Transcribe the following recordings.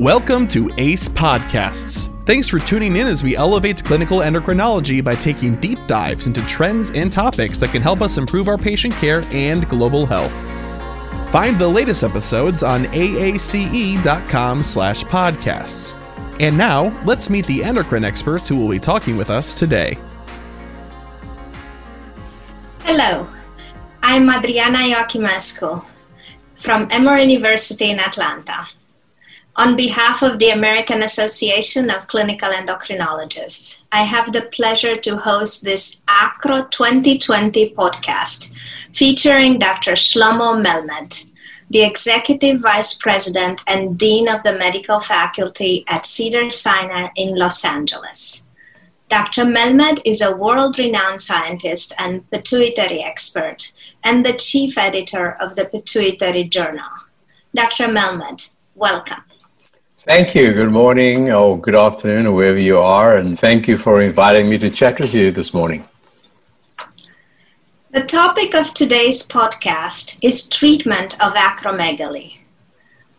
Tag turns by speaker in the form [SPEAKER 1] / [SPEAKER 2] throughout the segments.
[SPEAKER 1] Welcome to ACE Podcasts. Thanks for tuning in as we elevate clinical endocrinology by taking deep dives into trends and topics that can help us improve our patient care and global health. Find the latest episodes on aace.com slash podcasts. And now, let's meet the endocrine experts who will be talking with us today.
[SPEAKER 2] Hello, I'm Adriana Ioachimescu from Emory University in Atlanta on behalf of the American Association of Clinical Endocrinologists, I have the pleasure to host this ACRO 2020 podcast featuring Dr. Shlomo Melmed, the Executive Vice President and Dean of the Medical Faculty at Cedars-Sinai in Los Angeles. Dr. Melmed is a world renowned scientist and pituitary expert and the chief editor of the Pituitary Journal. Dr. Melmed, welcome.
[SPEAKER 3] Thank you. Good morning or good afternoon or wherever you are. And thank you for inviting me to chat with you this morning.
[SPEAKER 2] The topic of today's podcast is treatment of acromegaly.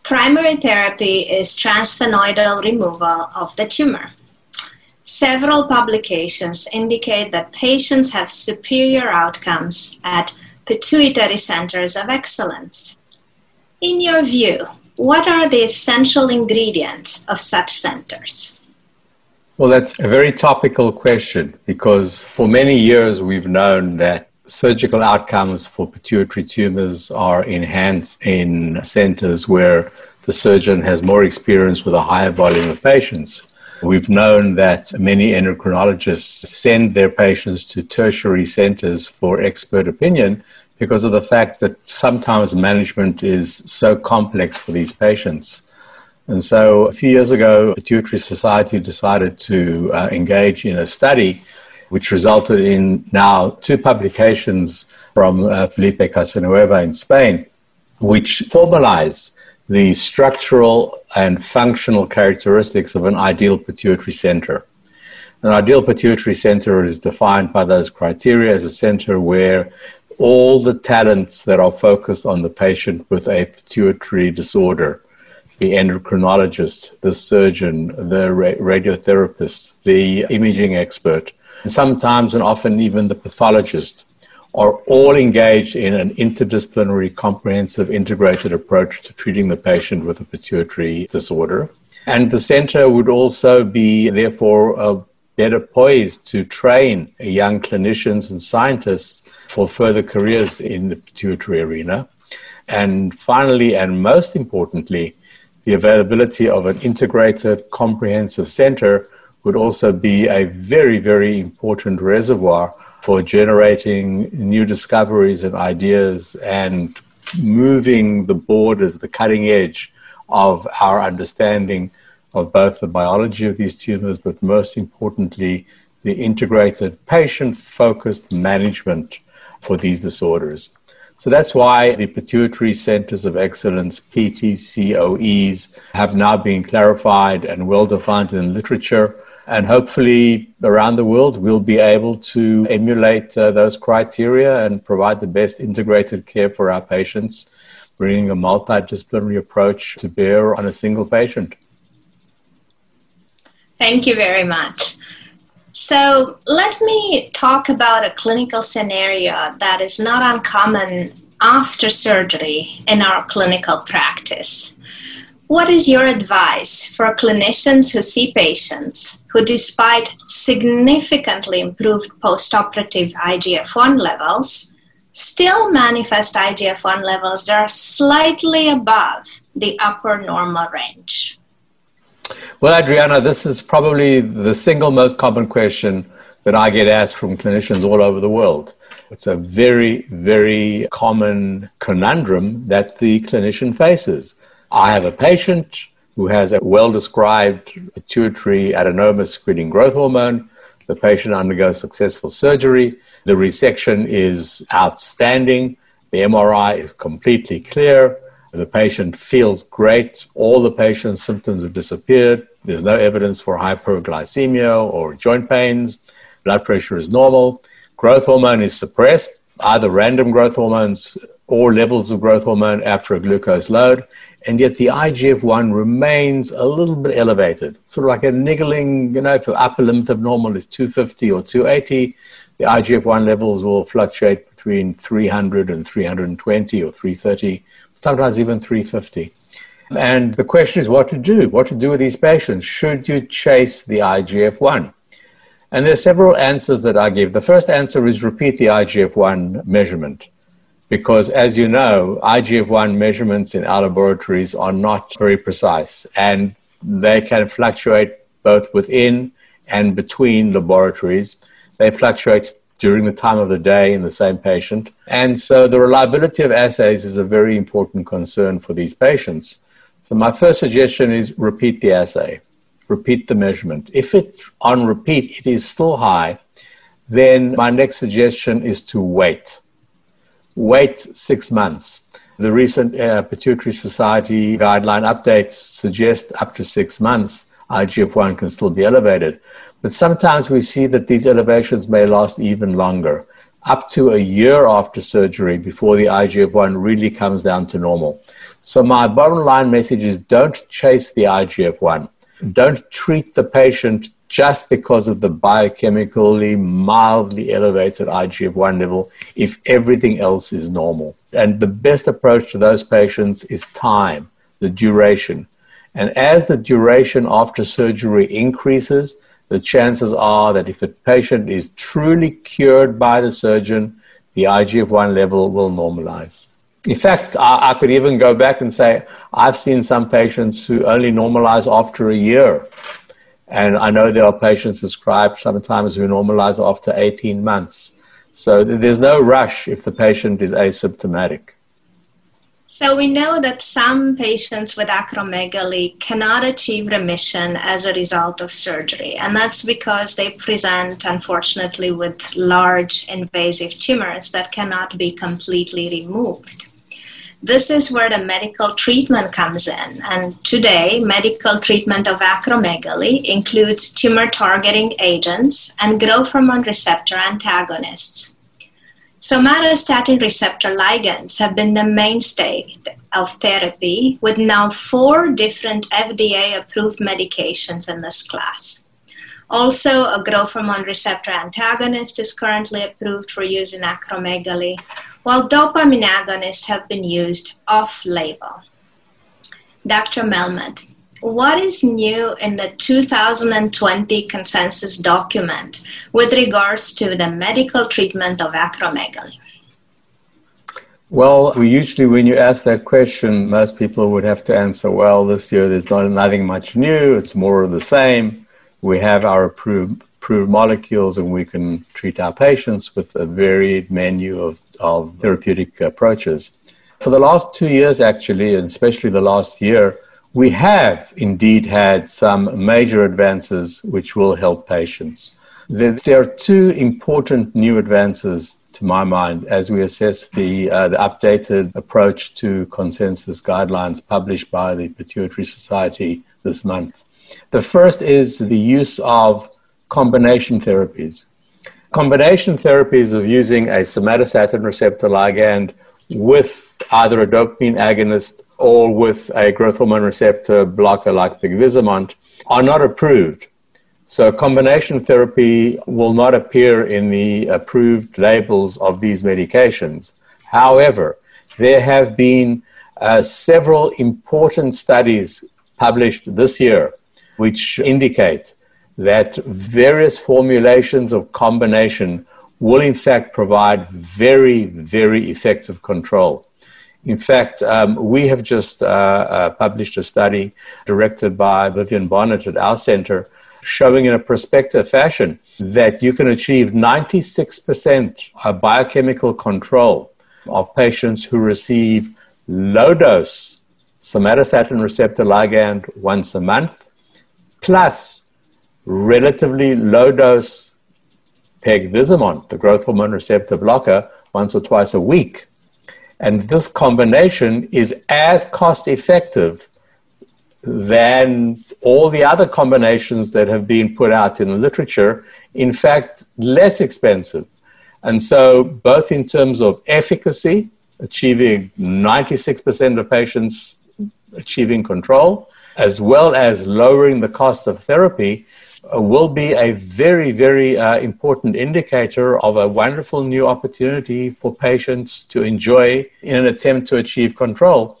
[SPEAKER 2] Primary therapy is transsphenoidal removal of the tumor. Several publications indicate that patients have superior outcomes at pituitary centers of excellence. In your view, what are the essential ingredients of such centers?
[SPEAKER 3] Well, that's a very topical question because for many years we've known that surgical outcomes for pituitary tumors are enhanced in centers where the surgeon has more experience with a higher volume of patients. We've known that many endocrinologists send their patients to tertiary centers for expert opinion because of the fact that sometimes management is so complex for these patients. And so a few years ago, the Pituitary Society decided to uh, engage in a study which resulted in now two publications from uh, Felipe Casanueva in Spain, which formalize the structural and functional characteristics of an ideal pituitary center. An ideal pituitary center is defined by those criteria as a center where all the talents that are focused on the patient with a pituitary disorder the endocrinologist, the surgeon, the ra- radiotherapist, the imaging expert, and sometimes and often even the pathologist are all engaged in an interdisciplinary, comprehensive, integrated approach to treating the patient with a pituitary disorder. And the center would also be, therefore, uh, better poised to train young clinicians and scientists for further careers in the pituitary arena. And finally, and most importantly, the availability of an integrated, comprehensive center would also be a very, very important reservoir for generating new discoveries and ideas and moving the borders, the cutting edge of our understanding of both the biology of these tumors, but most importantly, the integrated patient focused management for these disorders. So that's why the Pituitary Centers of Excellence, PTCOEs, have now been clarified and well defined in literature. And hopefully, around the world, we'll be able to emulate uh, those criteria and provide the best integrated care for our patients, bringing a multidisciplinary approach to bear on a single patient.
[SPEAKER 2] Thank you very much. So, let me talk about a clinical scenario that is not uncommon after surgery in our clinical practice. What is your advice for clinicians who see patients who, despite significantly improved postoperative IGF 1 levels, still manifest IGF 1 levels that are slightly above the upper normal range?
[SPEAKER 3] Well, Adriana, this is probably the single most common question that I get asked from clinicians all over the world. It's a very, very common conundrum that the clinician faces. I have a patient who has a well described pituitary adenoma secreting growth hormone. The patient undergoes successful surgery. The resection is outstanding. The MRI is completely clear. The patient feels great. All the patient's symptoms have disappeared. There's no evidence for hyperglycemia or joint pains. Blood pressure is normal. Growth hormone is suppressed, either random growth hormones or levels of growth hormone after a glucose load, and yet the IGF 1 remains a little bit elevated, sort of like a niggling, you know, if the upper limit of normal is 250 or 280, the IGF 1 levels will fluctuate between 300 and 320 or 330, sometimes even 350. And the question is what to do, what to do with these patients. Should you chase the IGF 1? And there are several answers that I give. The first answer is repeat the IGF 1 measurement. Because as you know, IGF 1 measurements in our laboratories are not very precise and they can fluctuate both within and between laboratories. They fluctuate during the time of the day in the same patient. And so the reliability of assays is a very important concern for these patients. So my first suggestion is repeat the assay repeat the measurement. If it's on repeat, it is still high, then my next suggestion is to wait. Wait six months. The recent uh, Pituitary Society guideline updates suggest up to six months IGF 1 can still be elevated. But sometimes we see that these elevations may last even longer, up to a year after surgery before the IGF 1 really comes down to normal. So, my bottom line message is don't chase the IGF 1 don't treat the patient just because of the biochemically mildly elevated IGF 1 level if everything else is normal. And the best approach to those patients is time, the duration. And as the duration after surgery increases, the chances are that if a patient is truly cured by the surgeon, the IGF 1 level will normalize. In fact, I, I, could even go back and say I've seen some patients who only normalize after a year. And I know there are patients described sometimes who normalize after 18 months. So there's no rush if the patient is asymptomatic.
[SPEAKER 2] So we know that some patients with acromegaly cannot achieve remission as a result of surgery, and that's because they present, unfortunately, with large invasive tumors that cannot be completely removed. This is where the medical treatment comes in. And today, medical treatment of acromegaly includes tumor targeting agents and growth hormone receptor antagonists. Somatostatin receptor ligands have been the mainstay of therapy, with now four different FDA approved medications in this class. Also, a growth hormone receptor antagonist is currently approved for use in acromegaly, while dopamine agonists have been used off label. Dr. Melmed, what is new in the 2020 consensus document with regards to the medical treatment of acromegaly?
[SPEAKER 3] Well, we usually, when you ask that question, most people would have to answer, well, this year there's not nothing much new, it's more of the same. We have our approved approved molecules and we can treat our patients with a varied menu of, of therapeutic approaches. For the last two years, actually, and especially the last year, we have indeed had some major advances which will help patients. There are two important new advances to my mind as we assess the, uh, the updated approach to consensus guidelines published by the Pituitary Society this month. The first is the use of combination therapies. Combination therapies of using a somatostatin receptor ligand with either a dopamine agonist or with a growth hormone receptor blocker like pegvisomant are not approved. So, combination therapy will not appear in the approved labels of these medications. However, there have been uh, several important studies published this year which indicate that various formulations of combination will in fact provide very, very effective control. In fact, um, we have just uh, uh, published a study directed by Vivien Bonert at our center showing in a prospective fashion that you can achieve 96% biochemical control of patients who receive low dose somatostatin receptor ligand once a month, plus relatively low dose pegvisomant, the growth hormone receptor blocker, once or twice a week. And this combination is as cost effective than all the other combinations that have been put out in the literature, in fact, less expensive. And so, both in terms of efficacy, achieving 96% of patients achieving control, as well as lowering the cost of therapy, will be a very, very uh, important indicator of a wonderful new opportunity for patients to enjoy in an attempt to achieve control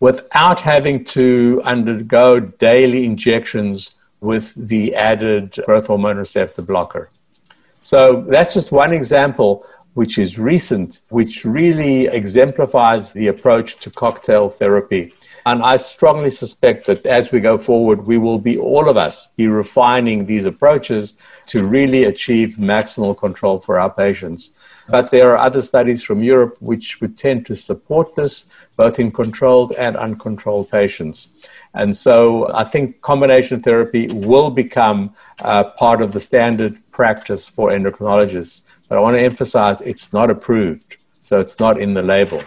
[SPEAKER 3] without having to undergo daily injections with the added growth hormone receptor blocker. So that's just one example which is recent, which really exemplifies the approach to cocktail therapy. And I strongly suspect that as we go forward, we will be, all of us, be refining these approaches to really achieve maximal control for our patients. But there are other studies from Europe which would tend to support this, both in controlled and uncontrolled patients. And so I think combination therapy will become uh, part of the standard practice for endocrinologists. But I want to emphasize it's not approved, so it's not in the label.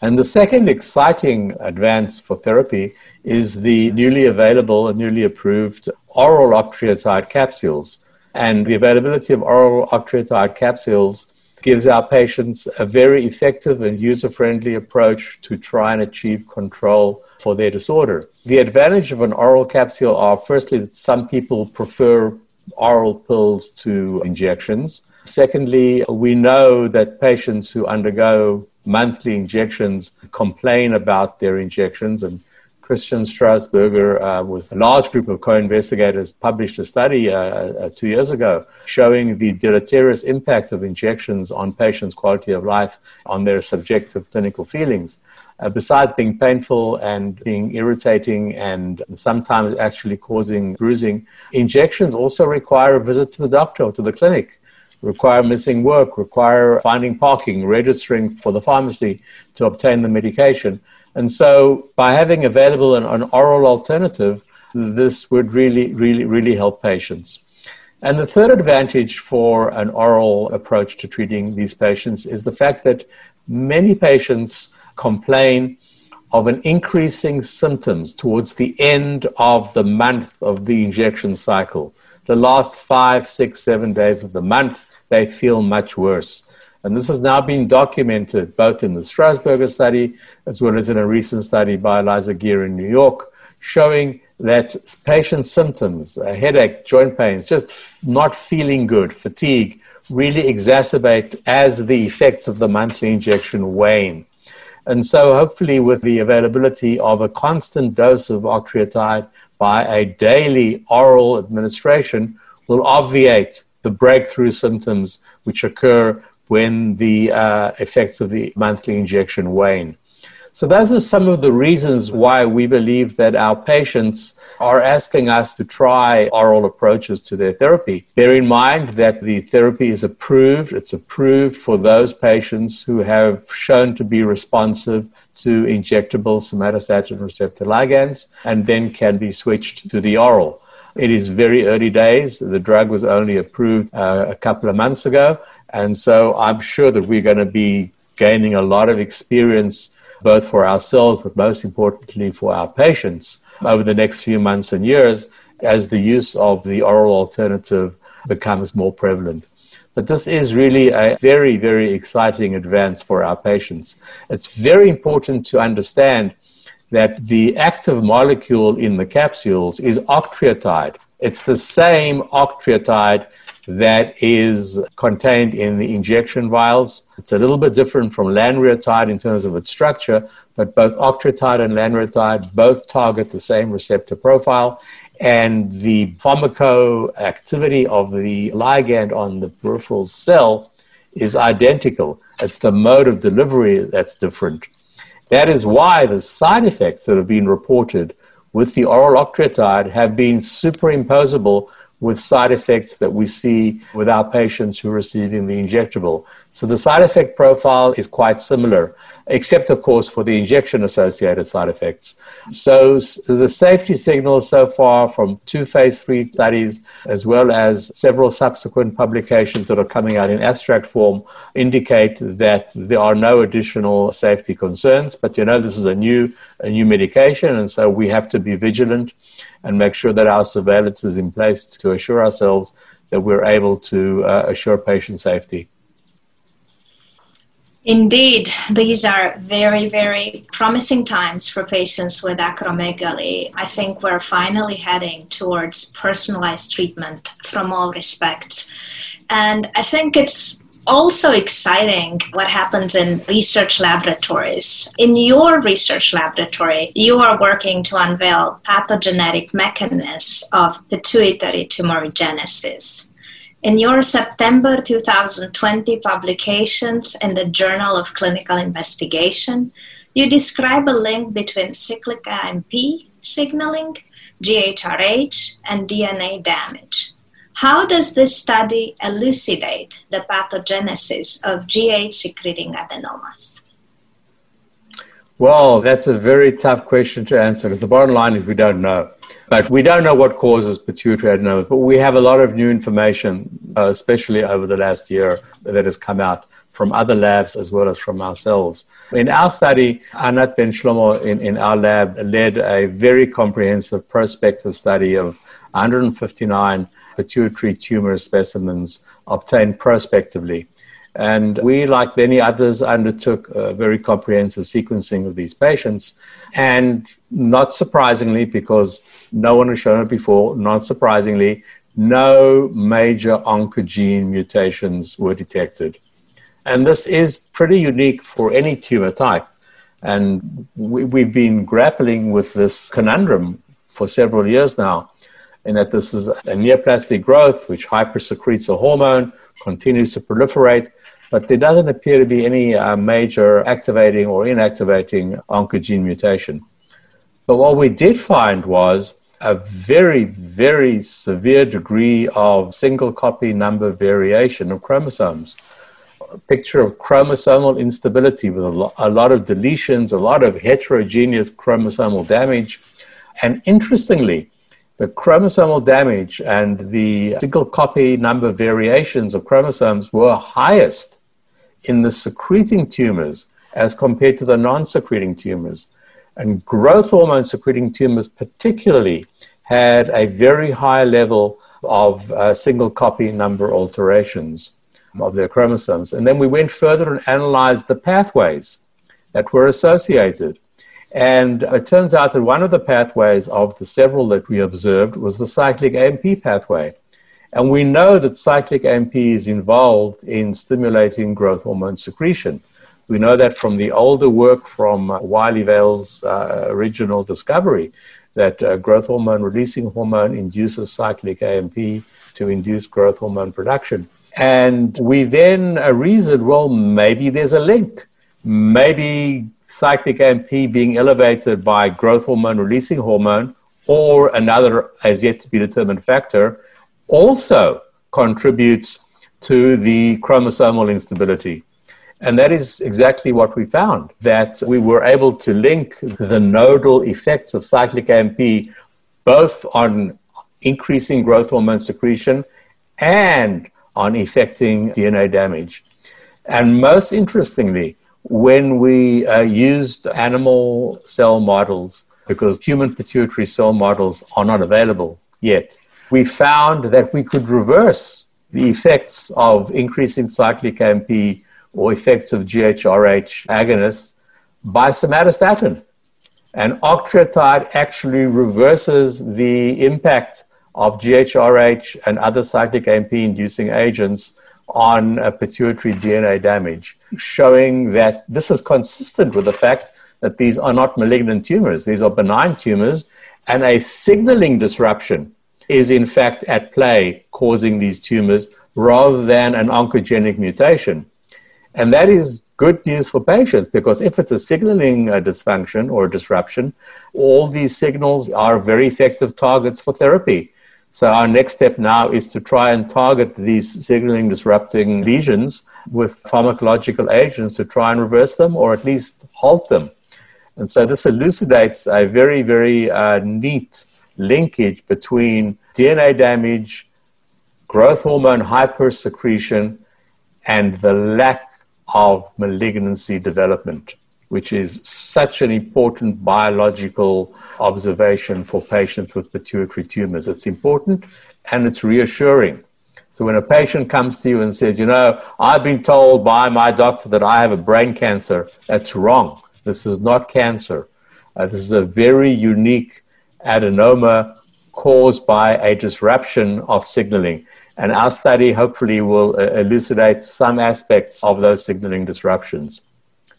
[SPEAKER 3] And the second exciting advance for therapy is the newly available and newly approved oral octreotide capsules. And the availability of oral octreotide capsules gives our patients a very effective and user friendly approach to try and achieve control for their disorder. The advantage of an oral capsule are firstly that some people prefer oral pills to injections. Secondly, we know that patients who undergo monthly injections complain about their injections. And Christian Strasburger, uh, with a large group of co investigators, published a study uh, uh, two years ago showing the deleterious impacts of injections on patients' quality of life, on their subjective clinical feelings. Uh, besides being painful and being irritating and sometimes actually causing bruising, injections also require a visit to the doctor or to the clinic require missing work, require finding parking, registering for the pharmacy to obtain the medication. And so, by having available an, an oral alternative, this would really, really, really help patients. And the third advantage for an oral approach to treating these patients is the fact that many patients complain of an increasing symptoms towards the end of the month of the injection cycle the last five, six, seven days of the month, they feel much worse. And this has now been documented both in the Strasburger study as well as in a recent study by Eliza Geer in New York, showing that patient symptoms, a headache, joint pains, just not feeling good, fatigue, really exacerbate as the effects of the monthly injection wane. And so, hopefully, with the availability of a constant dose of octreotide by a daily oral administration will obviate the breakthrough symptoms which occur when the uh, effects of the monthly injection wane. So, those are some of the reasons why we believe that our patients are asking us to try oral approaches to their therapy. Bear in mind that the therapy is approved. It's approved for those patients who have shown to be responsive to injectable somatostatin receptor ligands and then can be switched to the oral. It is very early days. The drug was only approved uh, a couple of months ago. And so I'm sure that we're going to be gaining a lot of experience both for ourselves, but most importantly for our patients over the next few months and years as the use of the oral alternative becomes more prevalent. But this is really a very, very exciting advance for our patients. It's very important to understand that the active molecule in the capsules is octreotide. It's the same octreotide that is contained in the injection vials. It's a little bit different from lanreotide in terms of its structure, but both octreotide and lanreotide both target the same receptor profile. And the pharmacoactivity of the ligand on the peripheral cell is identical. It's the mode of delivery that's different. That is why the side effects that have been reported with the oral octreotide have been superimposable with side effects that we see with our patients who are receiving the injectable. So the side effect profile is quite similar, except, of course, for the injection associated side effects. So the safety signals so far from two phase three studies, as well as several subsequent publications that are coming out in abstract form, indicate that there are no additional safety concerns. But you know, this is a new, a new medication, and so we have to be vigilant and make sure that our surveillance is in place to assure ourselves that we're able to uh, assure patient safety.
[SPEAKER 2] Indeed, these are very, very promising times for patients with acromegaly. I think we're finally heading towards personalized treatment from all respects. And I think it's also exciting what happens in research laboratories. In your research laboratory, you are working to unveil pathogenetic mechanisms of pituitary tumorigenesis. In your September 2020 publications in the Journal of Clinical Investigation, you describe a link between cyclic AMP signaling, GHRH, and DNA damage. How does this study elucidate the pathogenesis of GH secreting adenomas?
[SPEAKER 3] Well, that's a very tough question to answer because the bottom line is we don't know. But we don't know what causes pituitary adenomas, but we have a lot of new information, uh, especially over the last year, that has come out from other labs as well as from ourselves. In our study, Anat Ben Shlomo in, in our lab led a very comprehensive prospective study of 159 pituitary tumor specimens obtained prospectively. And we, like many others, undertook a very comprehensive sequencing of these patients. And not surprisingly, because no one has shown it before, not surprisingly, no major oncogene mutations were detected. And this is pretty unique for any tumor type. And we, have been grappling with this conundrum for several years now in that this is a neoplastic growth which hypersecretes a hormone, continues to proliferate, but there doesn't appear to be any uh, major activating or inactivating oncogene mutation. But what we did find was a very, very severe degree of single copy number variation of chromosomes. A picture of chromosomal instability with a, lo- a lot of deletions, a lot of heterogeneous chromosomal damage. And interestingly, the chromosomal damage and the single copy number variations of chromosomes were highest in the secreting tumors as compared to the non secreting tumors. And growth hormone secreting tumors, particularly, had a very high level of uh, single copy number alterations of their chromosomes. And then we went further and analyzed the pathways that were associated. And it turns out that one of the pathways of the several that we observed was the cyclic AMP pathway. And we know that cyclic AMP is involved in stimulating growth hormone secretion. We know that from the older work from uh, Wylie Vale's uh, original discovery that uh, growth hormone releasing hormone induces cyclic AMP to induce growth hormone production. And we then uh, reasoned, well, maybe there's a link. Maybe cyclic AMP being elevated by growth hormone releasing hormone or another as yet to be determined factor also contributes to the chromosomal instability. And that is exactly what we found that we were able to link the nodal effects of cyclic AMP both on increasing growth hormone secretion and on effecting DNA damage. And most interestingly, when we uh, used animal cell models, because human pituitary cell models are not available yet, we found that we could reverse the effects of increasing cyclic AMP or effects of GHRH agonists by somatostatin. And octreotide actually reverses the impact of GHRH and other cyclic AMP inducing agents on pituitary DNA damage, showing that this is consistent with the fact that these are not malignant tumors, these are benign tumors, and a signaling disruption is in fact at play causing these tumors rather than an oncogenic mutation. And that is good news for patients because if it's a signaling uh, dysfunction or disruption, all these signals are very effective targets for therapy. So our next step now is to try and target these signaling disrupting lesions with pharmacological agents to try and reverse them or at least halt them. And so this elucidates a very, very uh, neat linkage between DNA damage, growth hormone hypersecretion, and the lack of malignancy development which is such an important biological observation for patients with pituitary tumors. It's important and it's reassuring So when a patient comes to you and says, you know, I've been told by my doctor that I have a brain cancer, that's wrong. This is not cancer. Uh, this is a very unique adenoma caused by a disruption of signaling. And our study hopefully will uh, elucidate some aspects of those signaling disruptions.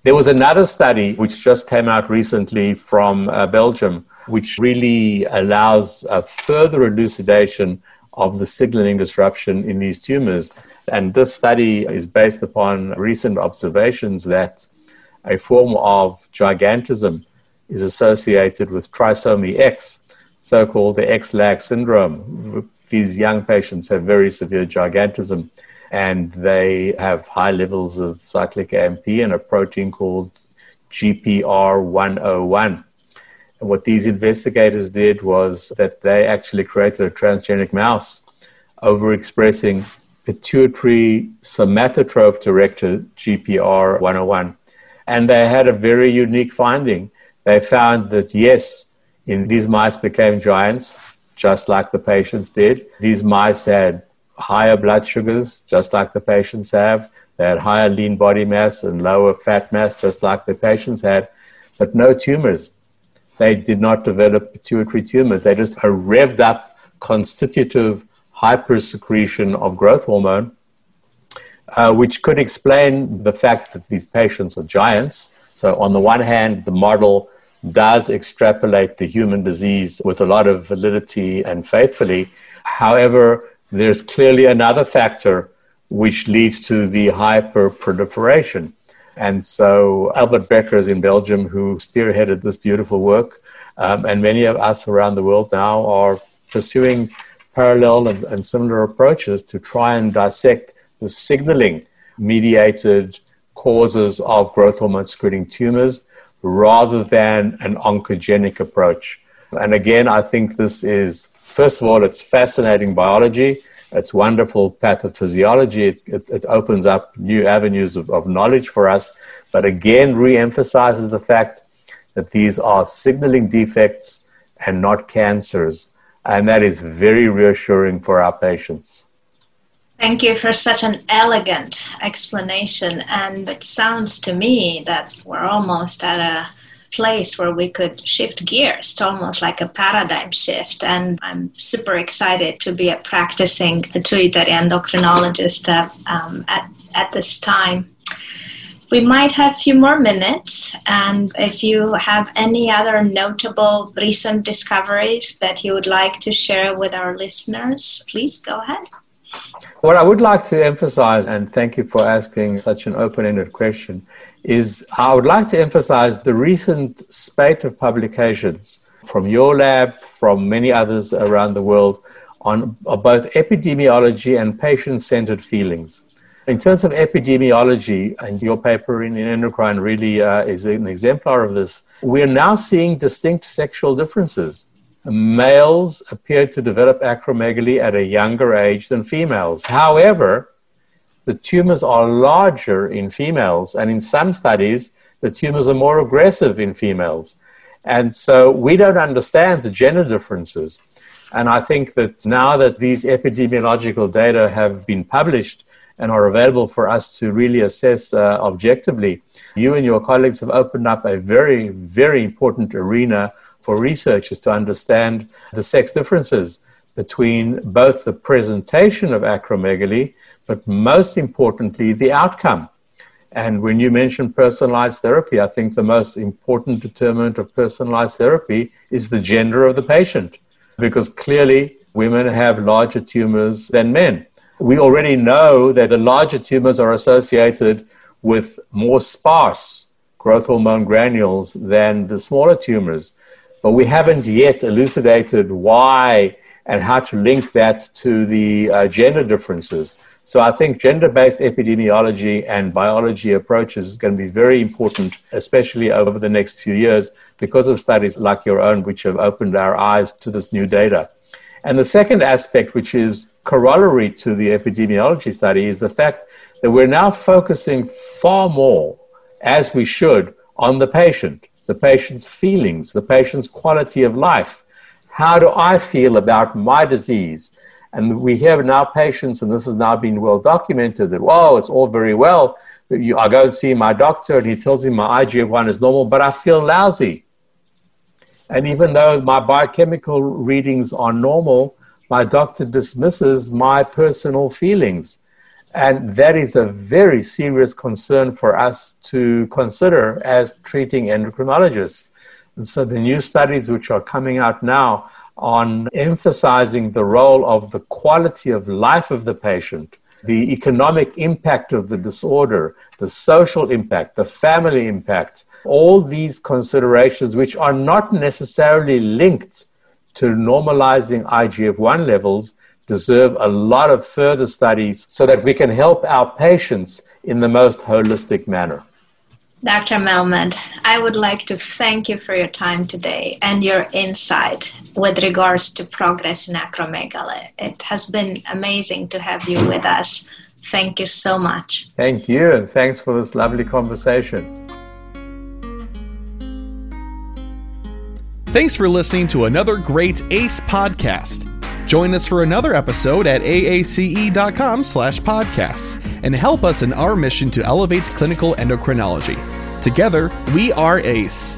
[SPEAKER 3] There was another study which just came out recently from uh, Belgium, which really allows a further elucidation of the signaling disruption in these tumors. And this study is based upon recent observations that a form of gigantism is associated with trisomy X, so called the X-LAG syndrome. These young patients have very severe gigantism and they have high levels of cyclic AMP and a protein called GPR101. And what these investigators did was that they actually created a transgenic mouse overexpressing pituitary somatotroph directed GPR101. And they had a very unique finding. They found that, yes, in these mice became giants, just like the patients did. These mice had higher blood sugars, just like the patients have. They had higher lean body mass and lower fat mass, just like the patients had, but no tumors. They did not develop pituitary tumors. They just a revved up constitutive hypersecretion of growth hormone, uh, which could explain the fact that these patients are giants. So, on the one hand, the model does extrapolate the human disease with a lot of validity and faithfully. However, there's clearly another factor which leads to the hyperproliferation. And so Albert Beckers in Belgium, who spearheaded this beautiful work, um, and many of us around the world now are pursuing parallel and, and similar approaches to try and dissect the signaling mediated causes of growth hormone secreting tumors rather than an oncogenic approach. And again, I think this is First of all, it's fascinating biology. It's wonderful pathophysiology. It, it, it opens up new avenues of, of knowledge for us, but again, re-emphasizes the fact that these are signaling defects and not cancers. And that is very reassuring for our patients.
[SPEAKER 2] Thank you for such an elegant explanation. And it sounds to me that we're almost at a place where we could shift gears. It's almost like a paradigm shift. And I'm super excited to be a practicing pituitary endocrinologist uh, um, at, at this time. We might have a few more minutes, and if you have any other notable recent discoveries that you would like to share with our listeners, please go ahead.
[SPEAKER 3] What I would like to emphasize, and thank you for asking such an open ended question, is I would like to emphasize the recent spate of publications from your lab, from many others around the world, on both epidemiology and patient centered feelings. In terms of epidemiology, and your paper in, endocrine really uh, is an exemplar of this, we are now seeing distinct sexual differences. Males appear to develop acromegaly at a younger age than females. However, the tumors are larger in females, and in some studies, the tumors are more aggressive in females. And so we don't understand the gender differences. And I think that now that these epidemiological data have been published and are available for us to really assess uh, objectively, you and your colleagues have opened up a very, very important arena for researchers to understand the sex differences between both the presentation of acromegaly but most importantly, the outcome. And when you mention personalized therapy, I think the most important determinant of personalized therapy is the gender of the patient, because clearly women have larger tumors than men. We already know that the larger tumors are associated with more sparse growth hormone granules than the smaller tumors. But we haven't yet elucidated why and how to link that to the uh, gender differences. So I think gender based epidemiology and biology approaches is going to be very important, especially over the next few years, because of studies like your own, which have opened our eyes to this new data. And the second aspect, which is corollary to the epidemiology study, is the fact that we're now focusing far more, as we should, on the patient, the patient's feelings, the patient's quality of life. How do I feel about my disease? And we have now patients, and this has now been well documented, that, whoa, it's all very well. I go and see my doctor, and he tells me my IGF 1 is normal, but I feel lousy. And even though my biochemical readings are normal, my doctor dismisses my personal feelings. And that is a very serious concern for us to consider as treating endocrinologists. And so the new studies which are coming out now on emphasizing the role of the quality of life of the patient, the economic impact of the disorder, the social impact, the family impact, all these considerations which are not necessarily linked to normalizing IGF 1 levels deserve a lot of further studies so that we can help our patients in the most holistic manner.
[SPEAKER 2] Dr. Melmed, I would like to thank you for your time today and your insight with regards to progress in acromegaly. It has been amazing to have you with us. Thank you so much.
[SPEAKER 3] Thank you, and thanks for this lovely conversation.
[SPEAKER 1] Thanks for listening to another great ACE podcast. Join us for another episode at aace.com slash podcasts and help us in our mission to elevate clinical endocrinology. Together, we are ACE.